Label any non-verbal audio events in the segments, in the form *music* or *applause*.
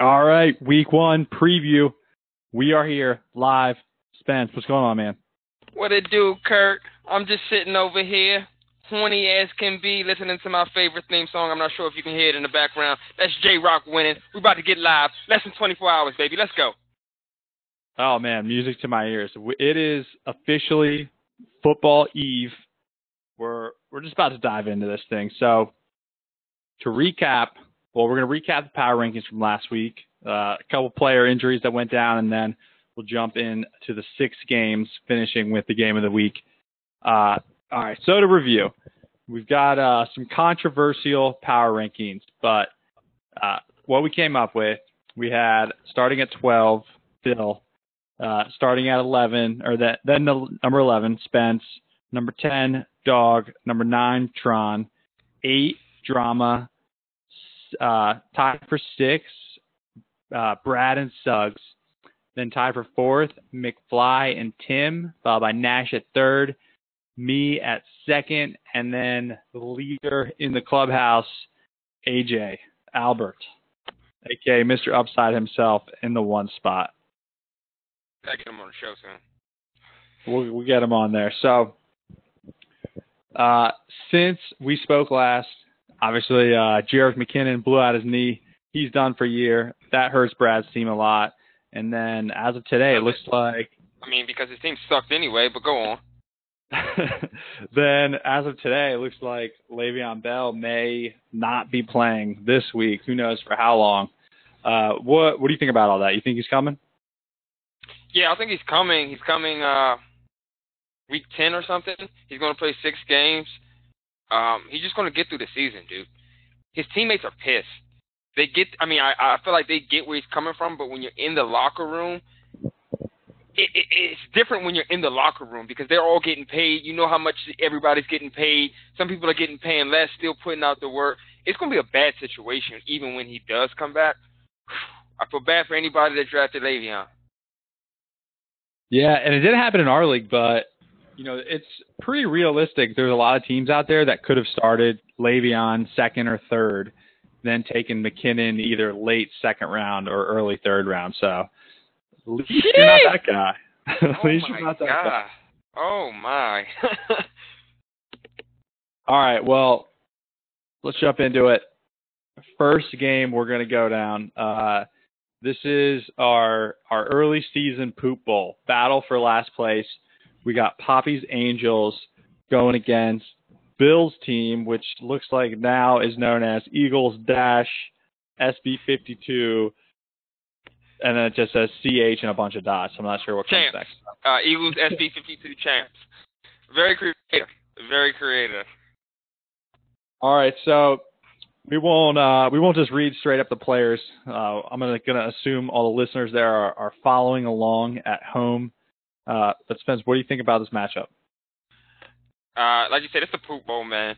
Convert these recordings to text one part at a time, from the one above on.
All right, week one preview. We are here live. Spence, what's going on, man? What it do, Kurt? I'm just sitting over here, horny as can be, listening to my favorite theme song. I'm not sure if you can hear it in the background. That's J Rock winning. We're about to get live. Less than 24 hours, baby. Let's go. Oh man, music to my ears. It is officially football eve. We're we're just about to dive into this thing. So to recap, well, we're going to recap the power rankings from last week. Uh, a couple player injuries that went down, and then we'll jump in to the six games, finishing with the game of the week. Uh, all right, so to review, we've got uh, some controversial power rankings, but uh, what we came up with, we had starting at 12, Phil, uh, starting at 11, or that, then the number 11, Spence, number 10, Dog, number 9, Tron, 8, Drama, uh, tied for six, uh, Brad and Suggs. Then tied for fourth, McFly and Tim, followed by Nash at third, me at second, and then the leader in the clubhouse, AJ Albert, aka Mr. Upside himself, in the one spot. Get him on the show soon. We'll, we'll get him on there. So, uh, since we spoke last, Obviously, uh, Jerick McKinnon blew out his knee. He's done for a year. That hurts Brad's team a lot. And then as of today, it looks like. I mean, because his team sucked anyway, but go on. *laughs* then as of today, it looks like Le'Veon Bell may not be playing this week. Who knows for how long? Uh, what What do you think about all that? You think he's coming? Yeah, I think he's coming. He's coming uh, week ten or something. He's going to play six games. Um, he's just going to get through the season, dude. His teammates are pissed. They get. I mean, I, I feel like they get where he's coming from, but when you're in the locker room, it, it, it's different when you're in the locker room because they're all getting paid. You know how much everybody's getting paid. Some people are getting paid less, still putting out the work. It's going to be a bad situation even when he does come back. *sighs* I feel bad for anybody that drafted Le'Veon. Yeah, and it did happen in our league, but you know, it's pretty realistic. There's a lot of teams out there that could have started Le'Veon second or third, then taken McKinnon either late second round or early third round. So at least Jeez. you're not that guy. *laughs* at oh least you're not that God. guy. Oh my. *laughs* All right, well, let's jump into it. First game we're going to go down. Uh, this is our our early season poop bowl battle for last place. We got Poppy's Angels going against Bill's team, which looks like now is known as Eagles Dash SB52, and then it just says CH and a bunch of dots. I'm not sure what champs. comes next. Uh, Eagles SB52 champs. Very creative. Very creative. All right, so we won't uh, we won't just read straight up the players. Uh, I'm gonna, gonna assume all the listeners there are, are following along at home. Uh, but Spence, what do you think about this matchup? Uh, like you said, it's a poop bowl, man.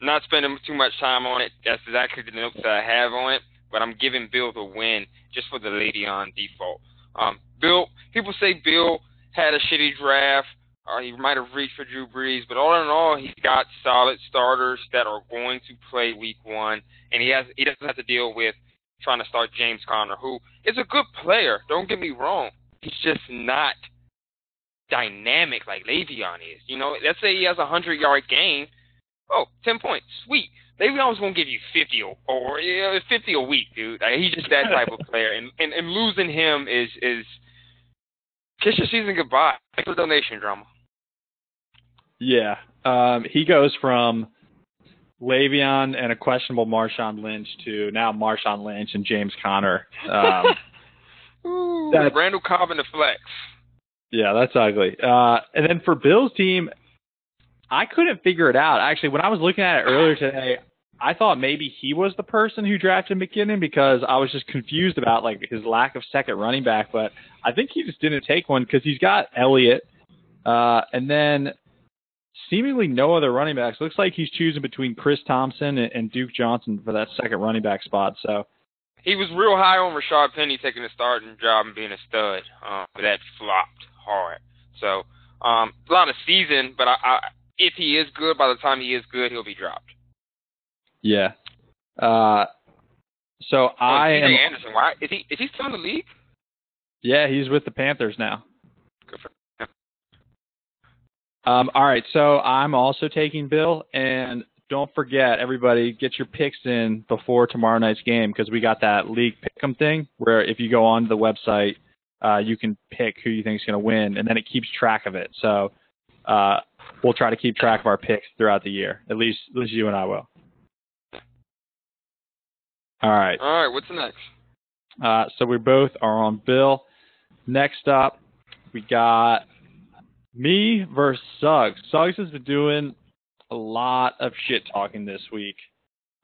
not spending too much time on it. That's exactly the notes that I have on it. But I'm giving Bill the win just for the lady on default. Um, Bill, people say Bill had a shitty draft. Uh, he might have reached for Drew Brees, but all in all, he's got solid starters that are going to play Week One, and he has he doesn't have to deal with trying to start James Conner, who is a good player. Don't get me wrong. He's just not dynamic like Le'Veon is. You know, let's say he has a hundred yard game. Oh, 10 points, sweet. Le'Veon's gonna give you fifty or, or yeah, fifty a week, dude. Like, he's just that type of *laughs* player, and, and and losing him is is kiss your season goodbye. Thanks for donation drama. Yeah, um, he goes from Le'Veon and a questionable Marshawn Lynch to now Marshawn Lynch and James Conner. Um, *laughs* Ooh, Randall Cobb in the flex. Yeah, that's ugly. Uh, and then for Bill's team, I couldn't figure it out. Actually, when I was looking at it earlier today, I thought maybe he was the person who drafted McKinnon because I was just confused about like his lack of second running back. But I think he just didn't take one because he's got Elliott, uh, and then seemingly no other running backs. Looks like he's choosing between Chris Thompson and, and Duke Johnson for that second running back spot. So he was real high on Rashaad Penny taking the starting job and being a stud, uh, but that flopped hard. So um, a lot of season, but I, I, if he is good, by the time he is good, he'll be dropped. Yeah. Uh, So Oh, I am. Anderson. Why is he? Is he still in the league? Yeah, he's with the Panthers now. Good for him. Um, all right, so I'm also taking Bill, and don't forget, everybody, get your picks in before tomorrow night's game because we got that league pick'em thing where if you go onto the website, uh, you can pick who you think is going to win, and then it keeps track of it. So uh, we'll try to keep track of our picks throughout the year. At least, at least you and I will. All right. All right. What's next? Uh, so we both are on Bill. Next up, we got me versus Suggs. Suggs has been doing a lot of shit talking this week.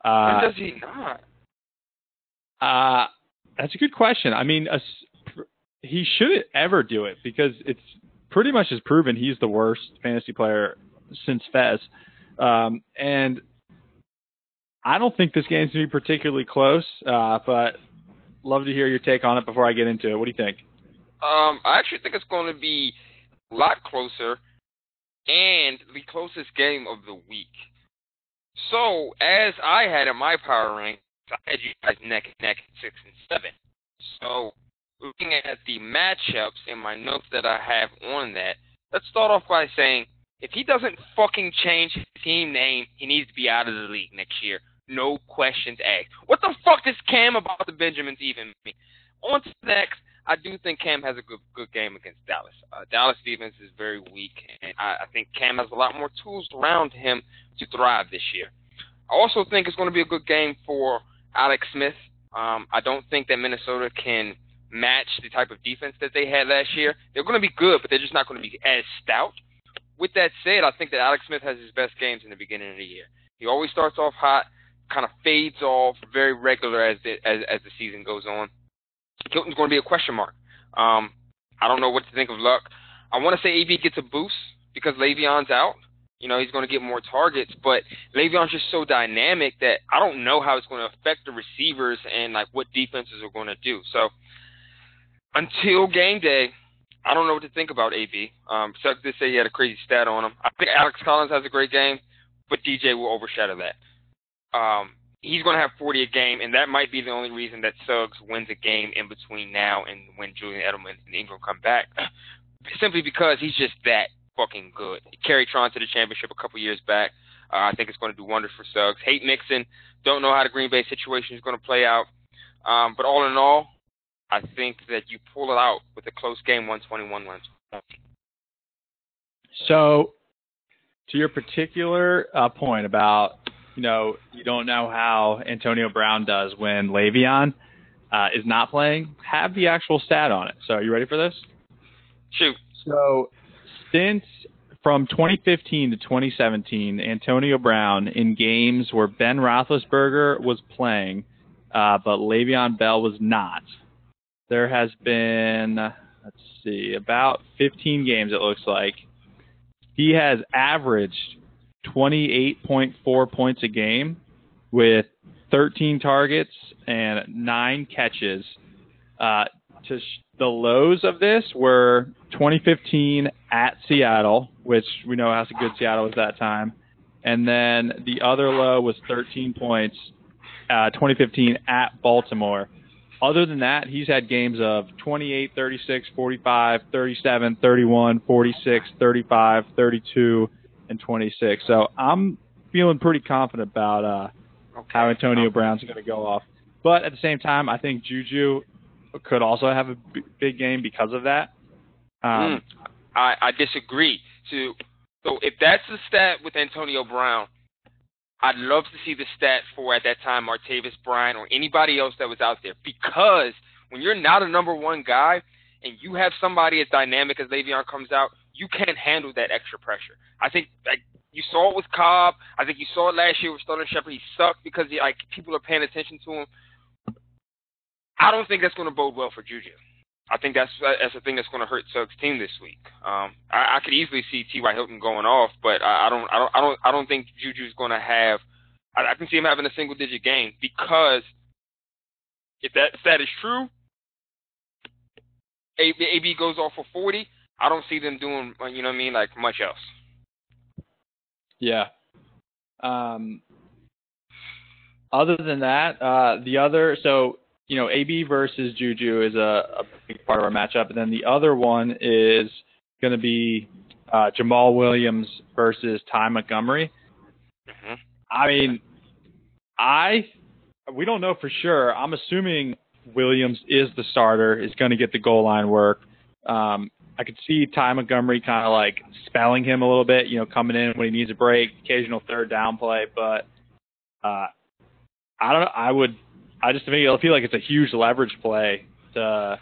Uh, does he not? uh, that's a good question. I mean, a s- pr- he shouldn't ever do it because it's pretty much has proven he's the worst fantasy player since Fez. Um, and I don't think this game's going to be particularly close, uh, but love to hear your take on it before I get into it. What do you think? Um, I actually think it's going to be a lot closer and the closest game of the week. So, as I had in my power rank, I had you guys neck and neck at six and seven. So, looking at the matchups in my notes that I have on that, let's start off by saying if he doesn't fucking change his team name, he needs to be out of the league next year. No questions asked. What the fuck does Cam about the Benjamins even mean? On to the next. I do think Cam has a good good game against Dallas. Uh, Dallas defense is very weak, and I, I think Cam has a lot more tools around him to thrive this year. I also think it's going to be a good game for Alex Smith. Um, I don't think that Minnesota can match the type of defense that they had last year. They're going to be good, but they're just not going to be as stout. With that said, I think that Alex Smith has his best games in the beginning of the year. He always starts off hot, kind of fades off very regular as the, as, as the season goes on. Hilton's going to be a question mark. Um, I don't know what to think of Luck. I want to say AB gets a boost because Le'Veon's out. You know, he's going to get more targets, but Le'Veon's just so dynamic that I don't know how it's going to affect the receivers and like what defenses are going to do. So until game day, I don't know what to think about AB. Um, Seth did say he had a crazy stat on him. I think Alex Collins has a great game, but DJ will overshadow that. Um, he's going to have 40 a game, and that might be the only reason that Suggs wins a game in between now and when Julian Edelman and Ingram come back. *clears throat* Simply because he's just that fucking good. Carried Tron to the championship a couple years back. Uh, I think it's going to do wonders for Suggs. Hate Mixon. Don't know how the Green Bay situation is going to play out. Um, but all in all, I think that you pull it out with a close game, 121 120. So, to your particular uh, point about, you know, you don't know how Antonio Brown does when Le'Veon uh, is not playing, have the actual stat on it. So, are you ready for this? Shoot. So, since from 2015 to 2017, Antonio Brown in games where Ben Roethlisberger was playing, uh, but Le'Veon Bell was not, there has been, let's see, about 15 games it looks like. He has averaged 28.4 points a game with 13 targets and nine catches. Uh, to sh- the lows of this were 2015 at Seattle, which we know how good Seattle was that time, and then the other low was 13 points, uh, 2015 at Baltimore. Other than that, he's had games of 28, 36, 45, 37, 31, 46, 35, 32, and 26. So I'm feeling pretty confident about uh, Okay. how Antonio Brown's going to go off. But at the same time, I think Juju could also have a b- big game because of that. Um, Mm, I, I disagree. So, so if that's the stat with Antonio Brown, I'd love to see the stat for at that time Martavis Bryant or anybody else that was out there. Because when you're not a number one guy and you have somebody as dynamic as Le'Veon comes out, you can't handle that extra pressure. I think like you saw it with Cobb. I think you saw it last year with Sterling Shepard. He sucked because he, like people are paying attention to him. I don't think that's going to bode well for Juju. I think that's that's the thing that's going to hurt Suggs' team this week. Um, I, I could easily see T.Y. Hilton going off, but I, I don't I don't I don't I don't think Juju's going to have. I, I can see him having a single digit game because if that stat is true, AB, AB goes off for 40. I don't see them doing uh, you know what I mean like much else. yeah. Um, other than that, uh, the other so you know AB versus Juju is a, a big part of our matchup, and then the other one is going to be uh, Jamaal Williams versus Ty Montgomery. hmm I mean, I we don't know for sure. I'm assuming Williams is the starter, is going to get the goal line work. Um, I could see Ty Montgomery kind of like spelling him a little bit, you know, coming in when he needs a break, occasional third down play. But uh, I don't. Know, I would. I just feel like it's a huge leverage play to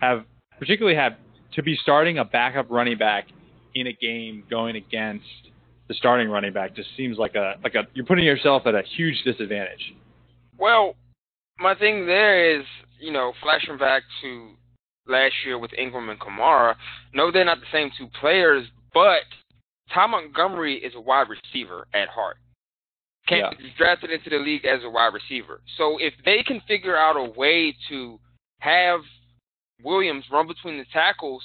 have, particularly have to be starting a backup running back in a game going against the starting running back. Just seems like a like a you're putting yourself at a huge disadvantage. Well, my thing there is, you know, flashing back to last year with Ingram and Kamara. No, they're not the same two players, but Tom Montgomery is a wide receiver at heart. Came Yeah. drafted into the league as a wide receiver. So if they can figure out a way to have Williams run between the tackles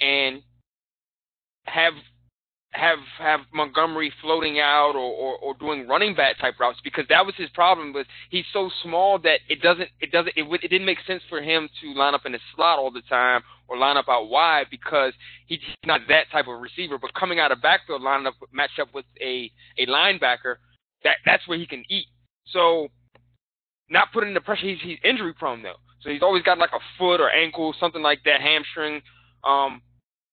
and have have have Montgomery floating out or, or, or doing running back type routes because that was his problem was he's so small that it doesn't it doesn't it, it didn't make sense for him to line up in the slot all the time or line up out wide because he's not that type of receiver but coming out of backfield lining up matched up with a a linebacker that that's where he can eat so not putting the pressure he's he's injury prone though so he's always got like a foot or ankle something like that hamstring um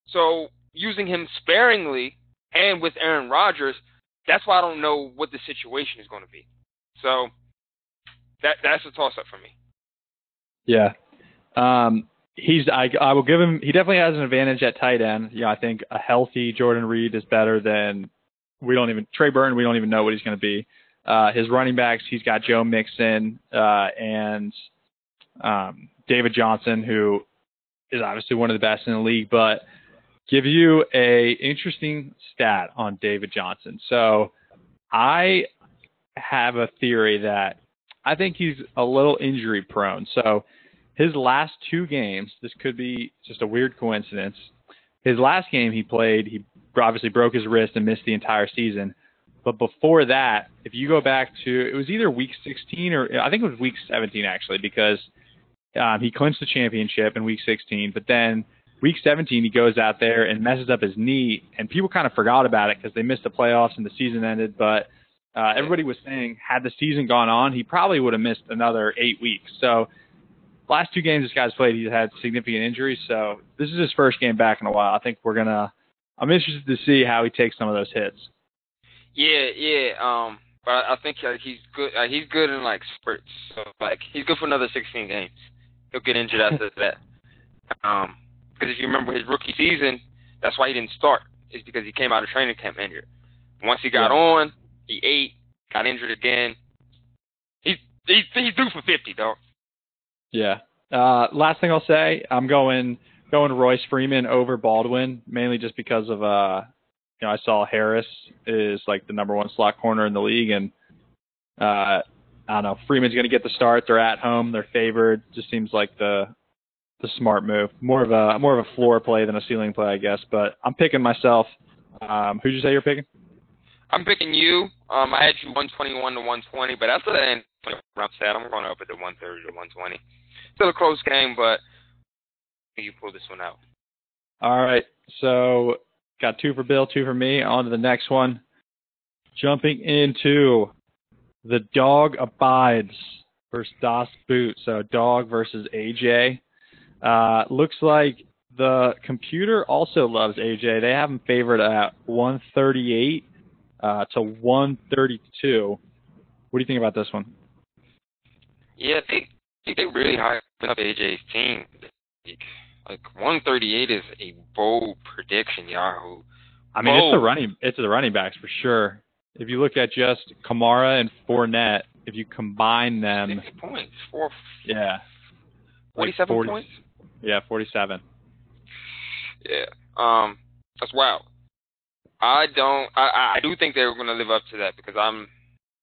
so using him sparingly and with Aaron Rodgers, that's why I don't know what the situation is going to be. So that that's a toss up for me. Yeah. Um, he's I I will give him he definitely has an advantage at tight end. Yeah, I think a healthy Jordan Reed is better than we don't even Trey Burton, we don't even know what he's gonna be. Uh his running backs, he's got Joe Mixon uh and um David Johnson who is obviously one of the best in the league, but give you a interesting stat on David Johnson. So I have a theory that I think he's a little injury prone. So his last two games, this could be just a weird coincidence. His last game he played, he obviously broke his wrist and missed the entire season. But before that, if you go back to, it was either week 16 or I think it was week 17 actually, because um, he clinched the championship in week 16. But then week 17, he goes out there and messes up his knee, and people kind of forgot about it because they missed the playoffs and the season ended. But uh, everybody was saying, had the season gone on, he probably would have missed another eight weeks. So, last two games this guy's played, he's had significant injuries. So, this is his first game back in a while. I think we're gonna. I'm interested to see how he takes some of those hits. Yeah, yeah. Um, but I I think uh, he's good. Uh, he's good in like spurts. So like he's good for another 16 games. He'll get injured after *laughs* that. Um, because if you remember his rookie season, that's why he didn't start. Is because he came out of training camp injured. Once he got Yeah. on, he ate, got injured again. He's he's he's due for 50, though. Yeah. Uh, last thing I'll say, I'm going going Royce Freeman over Baldwin, mainly just because of uh, you know, I saw Harris is like the number one slot corner in the league, and uh, I don't know, Freeman's going to get the start. They're at home, they're favored. Just seems like the the smart move. More of a more of a floor play than a ceiling play, I guess. But I'm picking myself. Um, who'd you say you're picking? I'm picking you. Um, I had you 121 to 120, but after that round set, I'm going up at the 130 to 120. Still a close game, but you pull this one out. All right. So got two for Bill, two for me. On to the next one. Jumping into the dog abides versus Das Boot. So dog versus AJ. Uh, looks like the computer also loves AJ. They have him favored at 138 uh, to 132. What do you think about this one? Yeah, they they they really hyped up AJ's team. Like 138 is a bold prediction, Yahoo. I mean, it's the running it's the running backs for sure. If you look at just Kamara and Fournette, if you combine them, Six points, four, yeah, like 47 40 points. Yeah, 47. Yeah, um, that's wild. I don't. I I- I do think they're going to live up to that because I'm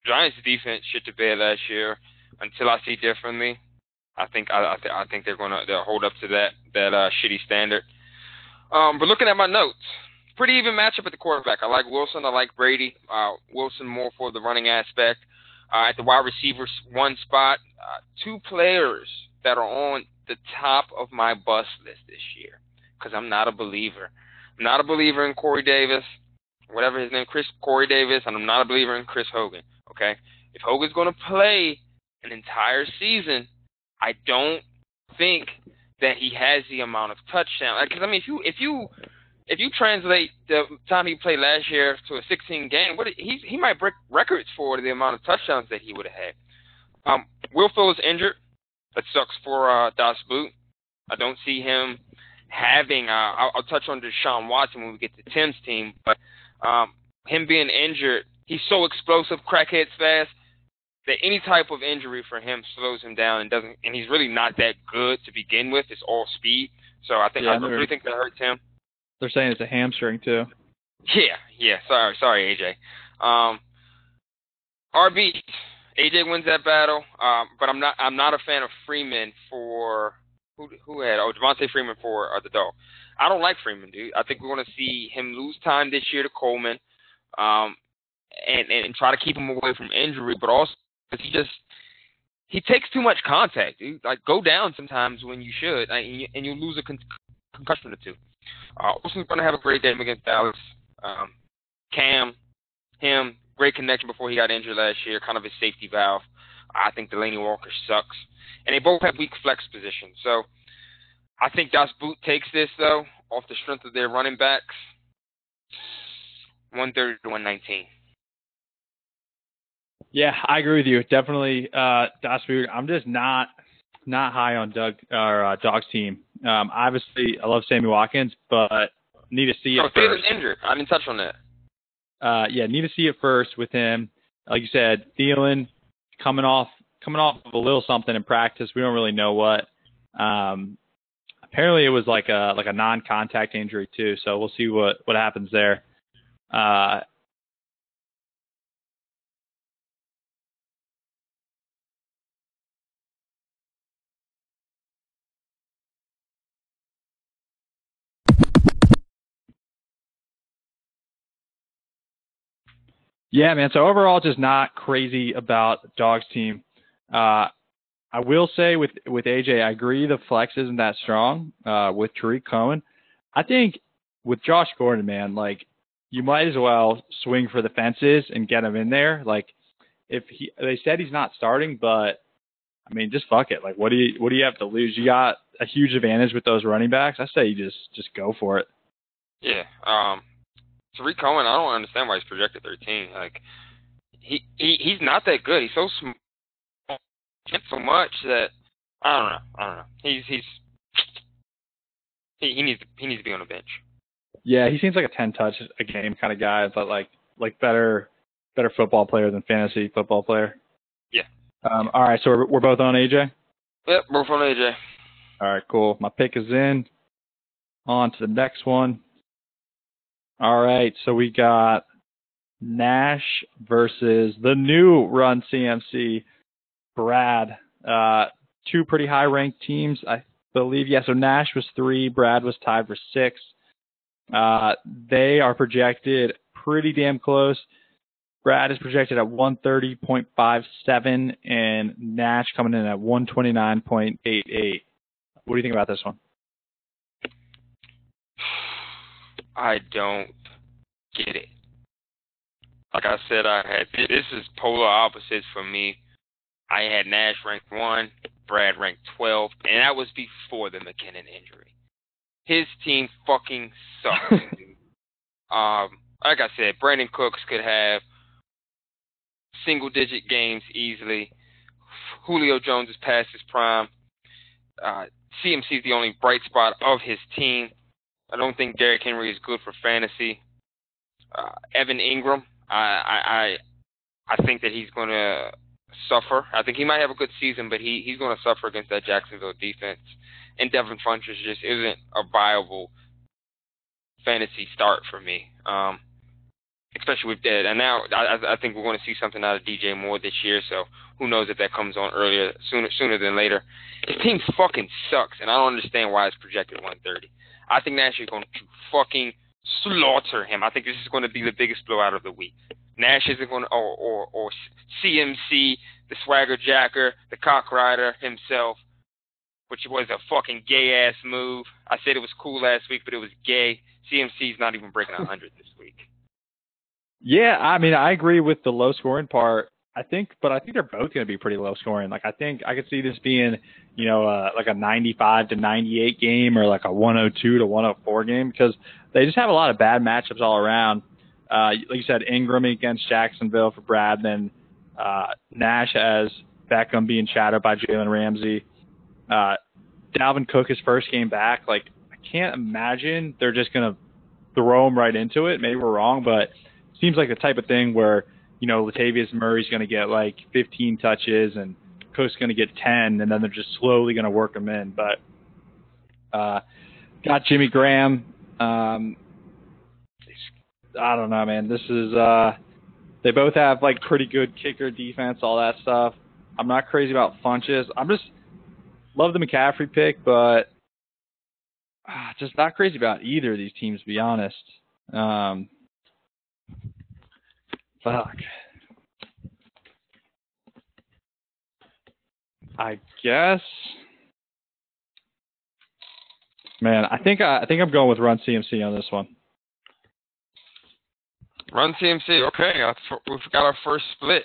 Giants defense shit to bed last year. Until I see differently, I think I I, th- I think they're to they'll hold up to that that uh, shitty standard. Um, but looking at my notes, pretty even matchup at the quarterback. I like Wilson. I like Brady. Uh, Wilson more for the running aspect. uh, at the wide receiver one spot. Uh, two players that are on the top of my bus list this year because I'm not a believer. I'm not a believer in Corey Davis, whatever his name, Chris Corey Davis, and I'm not a believer in Chris Hogan. Okay, if Hogan's going to play an entire season, I don't think that he has the amount of touchdowns. Because I mean, if you if you if you translate the time he played last year to a 16 game, what he he might break records for the amount of touchdowns that he would have had. Um, Will Fuller is injured. That sucks for uh, Das Boot. I don't see him having. Uh, I'll, I'll touch on Deshaun Watson when we get to Tim's team, but um, him being injured, he's so explosive, crackheads fast that any type of injury for him slows him down and doesn't. And he's really not that good to begin with. It's all speed. So I think yeah, I really think that hurts him. They're saying it's a hamstring too. Yeah, yeah. Sorry, sorry, AJ. Um, RB, AJ wins that battle. Um, but I'm not. I'm not a fan of Freeman for who. Who had? Oh, Devonta Freeman for uh, the dog. I don't like Freeman, dude. I think we're going to see him lose time this year to Coleman, um, and and try to keep him away from injury, but also he just he takes too much contact. Dude. Like go down sometimes when you should, and you, and you lose a con- concussion or two. Uh, Olsen's going to have a great game against Dallas. Um, Cam, him, great connection before he got injured last year, kind of his safety valve. I think Delanie Walker sucks, and they both have weak flex positions. So I think Das Boot takes this though off the strength of their running backs. 130 to 119. Yeah, I agree with you. Definitely, uh, Das Boot. I'm just not not high on Doug or uh, Dog's team. Um, obviously, I love Sammy Watkins, but need to see it oh, first. injured. I didn't touch on that. Uh, yeah, need to see it first with him. Like you said, Thielen coming off coming off of a little something in practice. We don't really know what. Um, apparently, it was like a like a non-contact injury too. So we'll see what what happens there. Uh, Yeah, man. So overall, just not crazy about Dog's team. Uh, I will say with with AJ, I agree the flex isn't that strong uh, with Tarik Cohen. I think with Josh Gordon, man, like you might as well swing for the fences and get him in there. Like if he, they said he's not starting, but I mean, just fuck it. Like what do you what do you have to lose? You got a huge advantage with those running backs. I say you just just go for it. Yeah. Um, Tarik Cohen, I don't understand why he's projected 13. Like he, he he's not that good. He's so small, so much that I don't know. I don't know. He's he's he, he needs he needs to be on the bench. Yeah, he seems like a 10 touch a game kind of guy, but like like better better football player than fantasy football player. Yeah. Um, all right, so we're, we're both on AJ. Yep, we're both on AJ. All right, cool. My pick is in. On to the next one. All right, so we got Nash versus the new Run CMC, Brad. Uh, two pretty high ranked teams, I believe. Yeah, so Nash was three, Brad was tied for six. Uh, they are projected pretty damn close. Brad is projected at 130.57 and Nash coming in at 129.88. What do you think about this one? I don't get it. Like I said, I had this is polar opposites for me. I had Nash ranked one, Brad ranked twelve, and that was before the McKinnon injury. His team fucking sucks. *laughs* um, like I said, Brandin Cooks could have single digit games easily. Julio Jones is past his prime. Uh, CMC is the only bright spot of his team. I don't think Derrick Henry is good for fantasy. Uh, Evan Engram, I, I I think that he's going to suffer. I think he might have a good season, but he he's going to suffer against that Jacksonville defense. And Devin Funchess just isn't a viable fantasy start for me. Um, especially with that. And now I, I think we're going to see something out of DJ Moore this year. So who knows if that comes on earlier, sooner sooner than later. His team fucking sucks, and I don't understand why it's projected 130. I think Nash is going to fucking slaughter him. I think this is going to be the biggest blowout of the week. Nash isn't going to, or, or or CMC, the swagger jacker, the cock rider himself, which was a fucking gay ass move. I said it was cool last week, but it was gay. CMC's not even breaking 100 this week. Yeah, I mean, I agree with the low scoring part. I think, but I think they're both going to be pretty low scoring. Like, I think I could see this being, you know, uh, like a 95 to 98 game or like a 102 to 104 game because they just have a lot of bad matchups all around. Uh, like you said, Engram against Jacksonville for Brad, then uh, Nash as Beckham being shadowed by Jalen Ramsey. Uh, Dalvin Cook, his first game back, like I can't imagine they're just to throw him right into it. Maybe we're wrong, but seems like the type of thing where you know Latavius Murray's to get like 15 touches and Cook's going to get 10, and then they're just slowly going to work them in. But uh, got Jimmy Graham. Um, I don't know, man. This is uh, they both have like pretty good kicker defense, all that stuff. I'm not crazy about Funchess. I'm just love the McCaffrey pick, but uh, just not crazy about either of these teams, to be honest. Um, fuck. I guess. Man, I think I, I think I'm going with Run CMC on this one. Run CMC, okay. We've got our first split.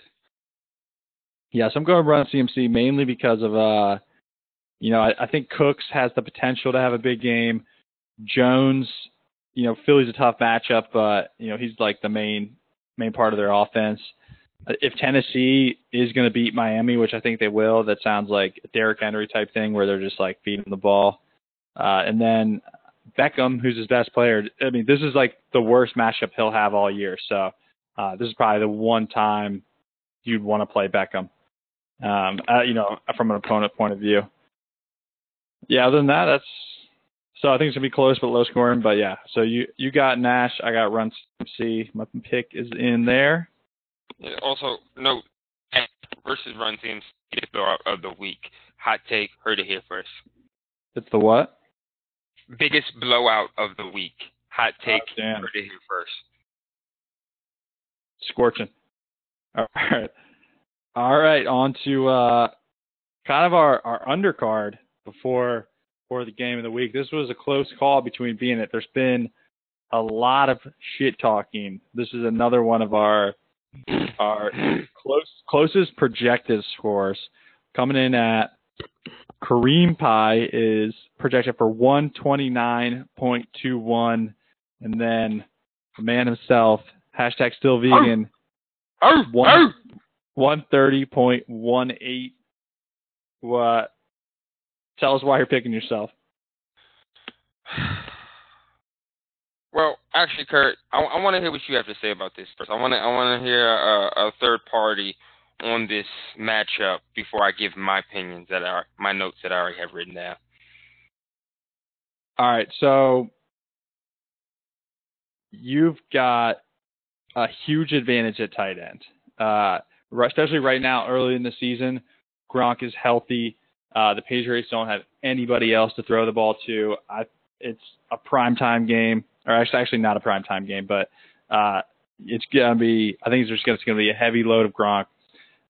Yes, I'm going to run CMC mainly because of uh, you know, I, I think Cooks has the potential to have a big game. Jones, you know, Philly's a tough matchup, but you know he's like the main main part of their offense. If Tennessee is going to beat Miami, which I think they will, that sounds like a Derrick Henry type thing where they're just like feeding the ball. Uh, and then Beckham, who's his best player. I mean, this is like the worst matchup he'll have all year. So uh, this is probably the one time you'd want to play Beckham. Um, uh, you know, from an opponent point of view. Yeah, other than that, that's so I think it's gonna be close but low scoring. But yeah, so you you got Nash, I got Run C. My pick is in there. Also, note versus Run CMC of the week. Hot take, heard it here first. It's the what? Biggest blowout of the week. Hot take, oh, heard it here first. Scorching. *laughs* All right. All right, on to uh, kind of our, our undercard before for the game of the week. This was a close call between being it. There's been a lot of shit talking. This is another one of our our *clears throat* close closest projected scores coming in at Kareem Pie is projected for 129.21, and then the man himself hashtag still vegan oh, oh, oh. one 130.18. What Tell us why you're picking yourself. Well, actually, Kurt, I, I want to hear what you have to say about this first. I want to I want to hear a, a third party on this matchup before I give my opinions that are my notes that I already have written down. All right, so you've got a huge advantage at tight end, uh, especially right now, early in the season. Gronk is healthy. Uh, the Patriots don't have anybody else to throw the ball to. I, it's a prime time game, or actually, actually not a prime time game, but uh, it's gonna be. I think it's just gonna be a heavy load of Gronk.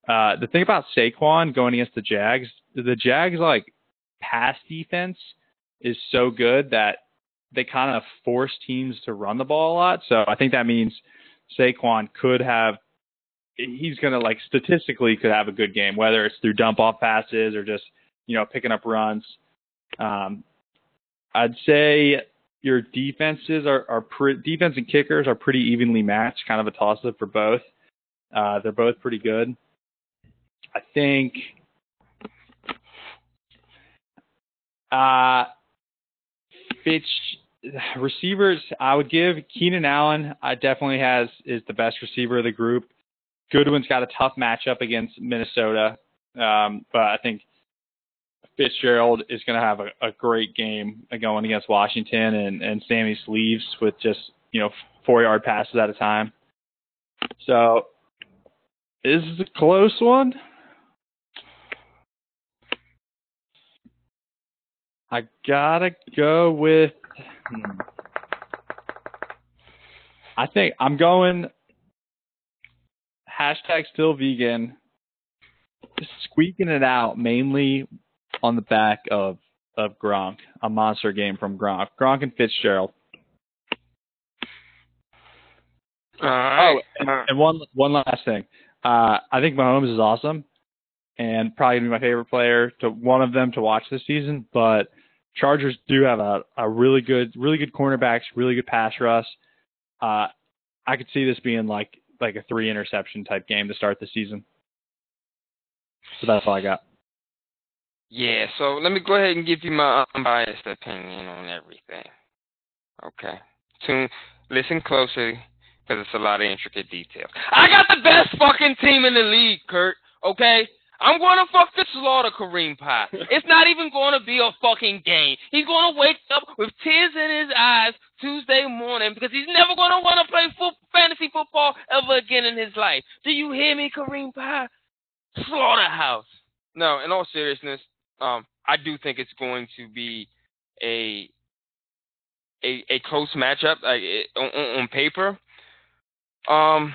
Uh, the thing about Saquon going against the Jags, the Jags like pass defense is so good that they kind of force teams to run the ball a lot. So I think that means Saquon could have he's to like statistically could have a good game, whether it's through dump off passes or just you know, picking up runs. Um, I'd say your defenses are, are pre- defense and kickers are pretty evenly matched, kind of a toss up for both. Uh, they're both pretty good. I think uh, Fitch receivers. I would give Keenan Allen. I definitely has is the best receiver of the group. Goodwin's got a tough matchup against Minnesota, um, but I think Fitzgerald is going to have a, a great game going against Washington, and and Sammy sleeves with just you know four yard passes at a time. So, is a close one. I gotta go with. Hmm. I think I'm going. hashtag still vegan, squeaking it out mainly on the back of of Gronk, a monster game from Gronk, Gronk and Fitzgerald. All right. Oh, and, and one one last thing. Uh, I think Mahomes is awesome, and probably gonna be my favorite player to one of them to watch this season. But Chargers do have a, a really good, really good cornerbacks, really good pass rush. Uh, I could see this being like like a three interception type game to start the season. So that's all I got. Yeah, so let me go ahead and give you my uh, unbiased opinion on everything. Okay. Tune, listen closely, because it's a lot of intricate details. I got the best fucking team in the league, Kurt. Okay? I'm going to fuck the slaughter Kareem Pie. *laughs* It's not even going to be a fucking game. He's going to wake up with tears in his eyes Tuesday morning because he's never going to want to play foot, fantasy football ever again in his life. Do you hear me, Kareem Pie? Slaughterhouse. No, in all seriousness, um, I do think it's going to be a a, a close matchup like it, on, on paper. Um,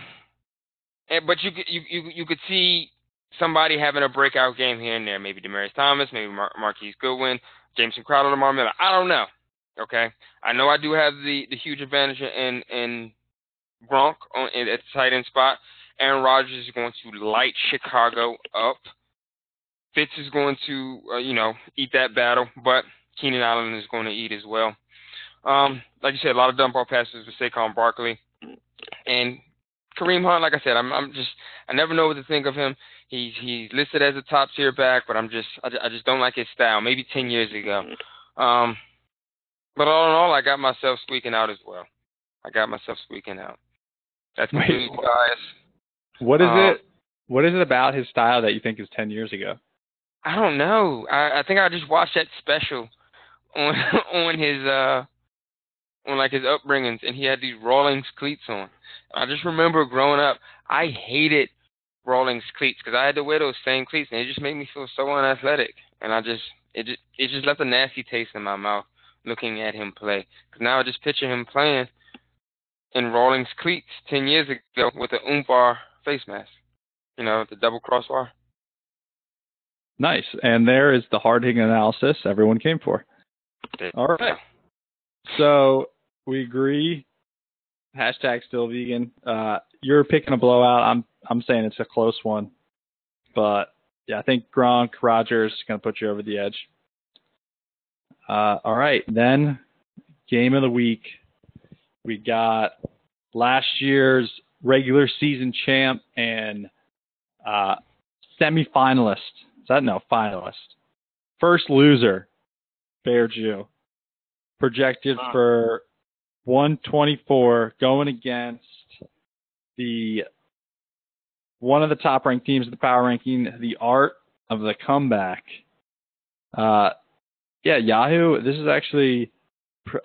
and, but you you you you could see somebody having a breakout game here and there. Maybe Demaryius Thomas, maybe Mar- Marquise Goodwin, Jameson Crowder, Lamar Miller. I don't know. Okay, I know I do have the the huge advantage in in Gronk on at the tight end spot. Aaron Rodgers is going to light Chicago up. Fitz is going to, uh, you know, eat that battle, but Keenan Allen is going to eat as well. Um, like you said, a lot of dump ball passes with Saquon Barkley and Kareem Hunt. Like I said, I'm, I'm just, I never know what to think of him. He's he's listed as a top tier back, but I'm just, I, I just don't like his style. Maybe ten years ago. Um, but all in all, I got myself squeaking out as well. I got myself squeaking out. That's completely biased. What is um, it? What is it about his style that you think is ten years ago? I don't know. I, I think I just watched that special on *laughs* on his uh on like his upbringings, and he had these Rawlings cleats on. I just remember growing up, I hated Rawlings cleats because I had to wear those same cleats, and it just made me feel so unathletic. And I just it just it just left a nasty taste in my mouth looking at him play. Because now I just picture him playing in Rawlings cleats ten years ago with the Oompa face mask. You know, the double crossbar. Nice. And there is the hard hitting analysis everyone came for. All right. So we agree. Hashtag still vegan. Uh, you're picking a blowout. I'm I'm saying it's a close one. But yeah, I think Gronk Rodgers is gonna put you over the edge. Uh, all right, then game of the week. We got last year's regular season champ and uh, semifinalist. Is that no finalist? First loser, Bear Jew, projected for 124, going against the one of the top ranked teams in the power ranking, the art of the comeback. Uh, yeah, Yahoo. This is actually.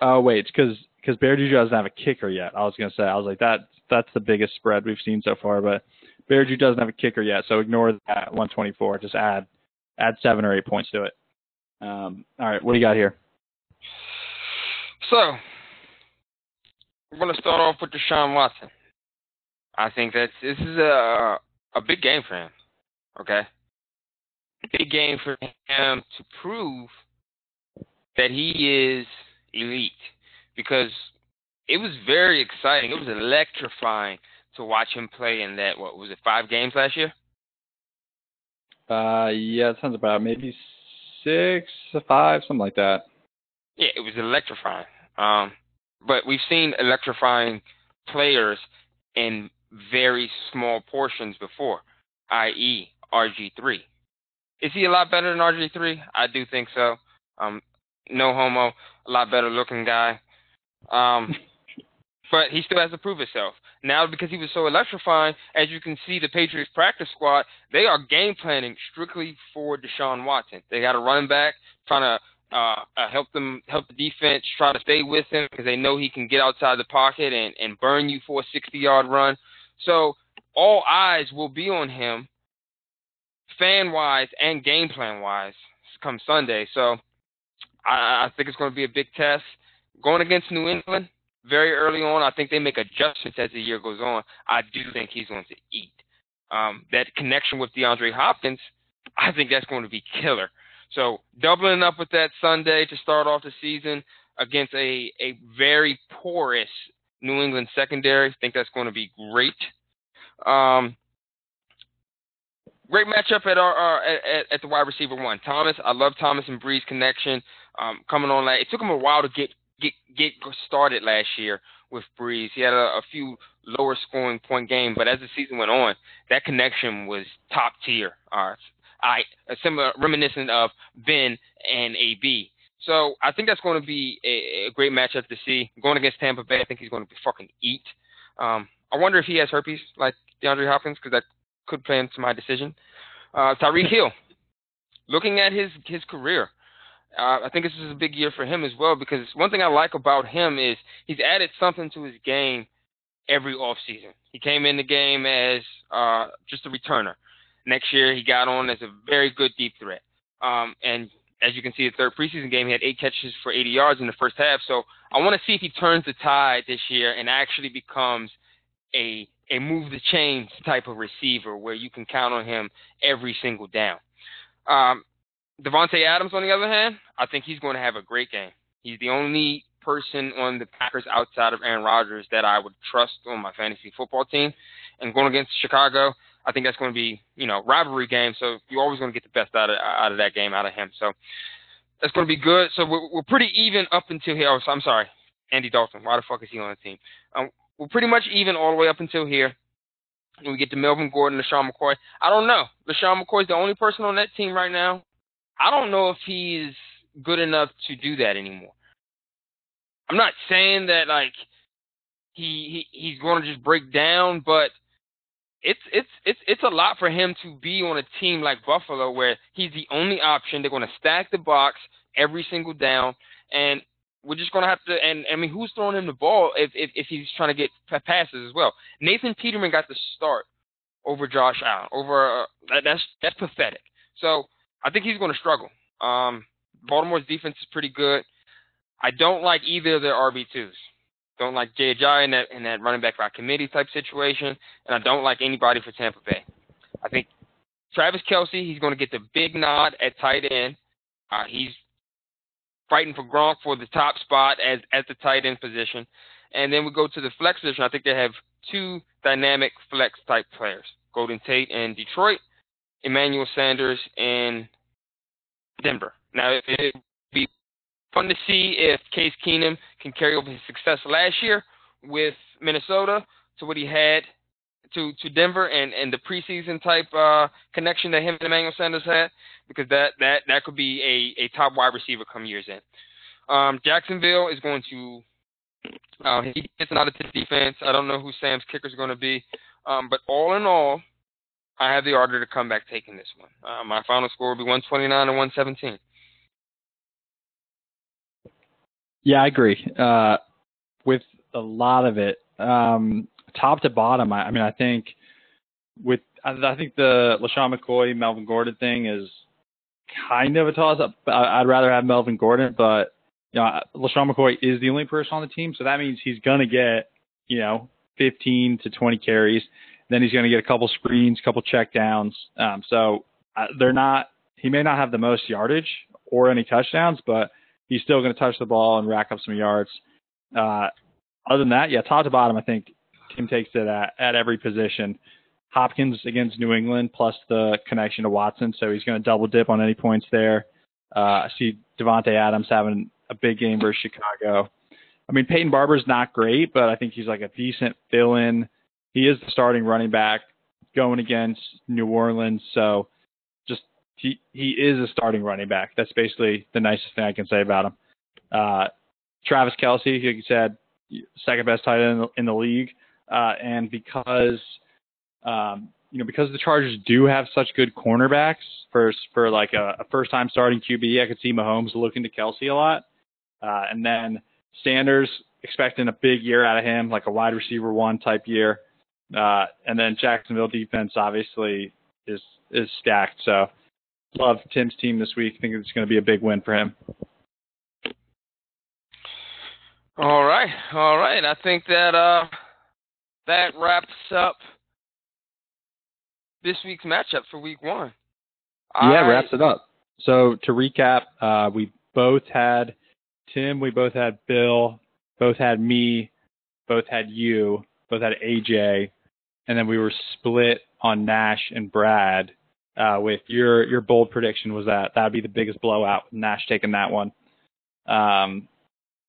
Oh wait, it's because because Bear Juju doesn't have a kicker yet. I was gonna say I was like that. That's the biggest spread we've seen so far, but Bear doesn't have a kicker yet, so ignore that 124. Just add add seven or eight points to it. Um, all right, what do you got here? So we're gonna start off with Deshaun Watson. I think that this is a a big game for him. Okay, big game for him to prove that he is elite because it was very exciting. It was electrifying to watch him play in that. What was it? Five games last year. Uh, yeah, it sounds about maybe six, five, something like that. Yeah, it was electrifying. Um, but we've seen electrifying players in very small portions before, i.e., RG3. Is he a lot better than RG3? I do think so. Um, no homo, a lot better looking guy. Um, *laughs* but he still has to prove himself. Now, because he was so electrifying, as you can see, the Patriots practice squad, they are game planning strictly for Deshaun Watson. They got a running back trying to uh, uh, help them, help the defense try to stay with him because they know he can get outside the pocket and, and burn you for a 60 yard run. So all eyes will be on him, fan wise and game plan wise, come Sunday. So I, I think it's going to be a big test. Going against New England, very early on. I think they make adjustments as the year goes on. I do think he's going to eat. um, that connection with DeAndre Hopkins, I think that's going to be killer. So doubling up with that Sunday to start off the season against a, a very porous New England secondary, I think that's going to be great. Um, great matchup at our, our at, at, the wide receiver one. Thomas, I love Thomas and Brees connection. Um, coming on, it took him a while to get get get started last year with Brees. He had a, a few lower scoring point games, but as the season went on, that connection was top tier. Uh, I similar reminiscent of Ben and AB. So I think that's going to be a, a, great matchup to see. Going against Tampa Bay, I think he's going to be fucking eat. Um, I wonder if he has herpes like DeAndre Hopkins because that could play into my decision. Uh, Tyreek Hill, looking at his his career, uh, I think this is a big year for him as well because one thing I like about him is he's added something to his game every offseason. He came in the game as uh, just a returner. Next year, he got on as a very good deep threat. Um, and as you can see, the third preseason game, he had eight catches for 80 yards in the first half. So I want to see if he turns the tide this year and actually becomes a a move the chains type of receiver where you can count on him every single down. Um, Davante Adams, on the other hand, I think he's going to have a great game. He's the only person on the Packers outside of Aaron Rodgers that I would trust on my fantasy football team. And going against Chicago, I think that's going to be, you know, rivalry game. So you're always going to get the best out of out of that game out of him. So that's going to be good. So we're, we're pretty even up until here. Oh, so I'm sorry, Andy Dalton. Why the fuck is he on the team? Um, we're pretty much even all the way up until here. we get to Melvin Gordon, LeSean McCoy. I don't know. LeSean McCoy is the only person on that team right now. I don't know if he's good enough to do that anymore. I'm not saying that like he, he he's going to just break down, but it's it's it's it's a lot for him to be on a team like Buffalo where he's the only option. They're going to stack the box every single down, and we're just going to have to. And I mean, who's throwing him the ball if if, if he's trying to get passes as well? Nathan Peterman got the start over Josh Allen. Over uh, that's that's pathetic. So I think he's going to struggle. Um, Baltimore's defense is pretty good. I don't like either of their RB twos. Don't like Ajayi in that in that running back by committee type situation, and I don't like anybody for Tampa Bay. I think Travis Kelce, he's going to get the big nod at tight end. Uh, he's fighting for Gronk for the top spot as as the tight end position, and then we go to the flex position. I think they have two dynamic flex type players: Golden Tate and Detroit, Emmanuel Sanders in Denver. Now, it would be fun to see if Case Keenum can carry over his success last year with Minnesota to what he had to, to Denver and, and the preseason type uh, connection that him and Emmanuel Sanders had, because that, that, that could be a, a top wide receiver come years in. Um, Jacksonville is going to uh, he gets of this defense. I don't know who Sam's kicker is going to be, um, but all in all, I have the order to come back taking this one. Uh, my final score will be 129 and 117. Yeah, I agree. Uh, with a lot of it, um, top to bottom, I, I, mean, I think with I, I think the LeSean McCoy Melvin Gordon thing is kind of a toss up. I, would rather have Melvin Gordon, but you know, LeSean McCoy is the only person on the team, so that means he's gonna get you know 15 to 20 carries. Then he's going to get a couple screens, couple checkdowns. Um, so uh, they're not. He may not have the most yardage or any touchdowns, but he's still going to touch the ball and rack up some yards. Uh, other than that, yeah, top to bottom, I think Tim takes it at, at every position. Hopkins against New England plus the connection to Watson, so he's going to double dip on any points there. Uh, I see Davante Adams having a big game versus Chicago. I mean, Peyton Barber's not great, but I think he's like a decent fill-in he is the starting running back going against New Orleans. So just he he is a starting running back. That's basically the nicest thing I can say about him. Uh, Travis Kelce, like you said, second best tight end in the, in the league, uh, and because um, you know because the Chargers do have such good cornerbacks for for like a, a first time starting QB, I could see Mahomes looking to Kelce a lot, uh, and then Sanders expecting a big year out of him, like a wide receiver one type year. Uh, and then Jacksonville defense obviously is is stacked. So love Tim's team this week. I think it's going to be a big win for him. All right, all right. I think that uh, that wraps up this week's matchup for week one. Yeah, I- wraps it up. So to recap, uh, we both had Tim, we both had Bill, both had me, both had you, both had AJ, and then we were split on Nash and Brad. Uh, with your your bold prediction was that that would be the biggest blowout, Nash taking that one. Um,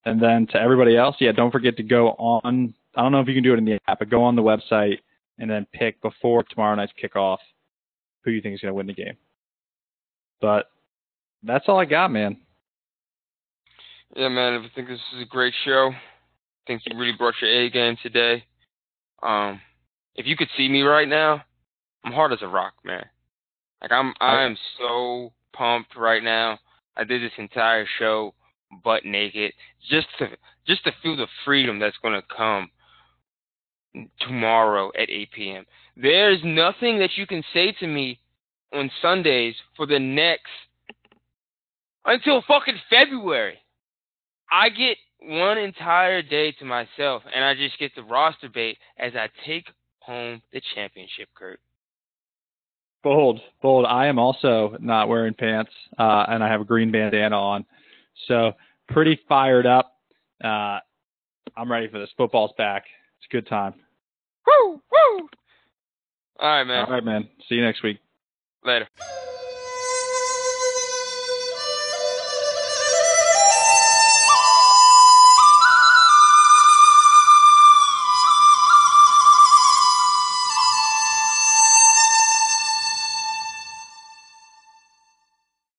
and then to everybody else, yeah, don't forget to go on. I don't know if you can do it in the app, but go on the website and then pick before tomorrow night's kickoff who you think is going to win the game. But that's all I got, man. Yeah, man, I think this is a great show. I think you really brought your A game today. Um, if you could see me right now, I'm hard as a rock, man. Like I'm, I am so pumped right now. I did this entire show butt naked, just to, just to feel the freedom that's gonna come tomorrow at 8 p.m. There's nothing that you can say to me on Sundays for the next until fucking February. I get one entire day to myself, and I just get the roster bait as I take home the championship, Kurt. Bold, bold. I am also not wearing pants, uh, and I have a green bandana on. So pretty fired up. Uh, I'm ready for this. Football's back. It's a good time. Woo! Woo! All right, man. All right, man. See you next week. Later.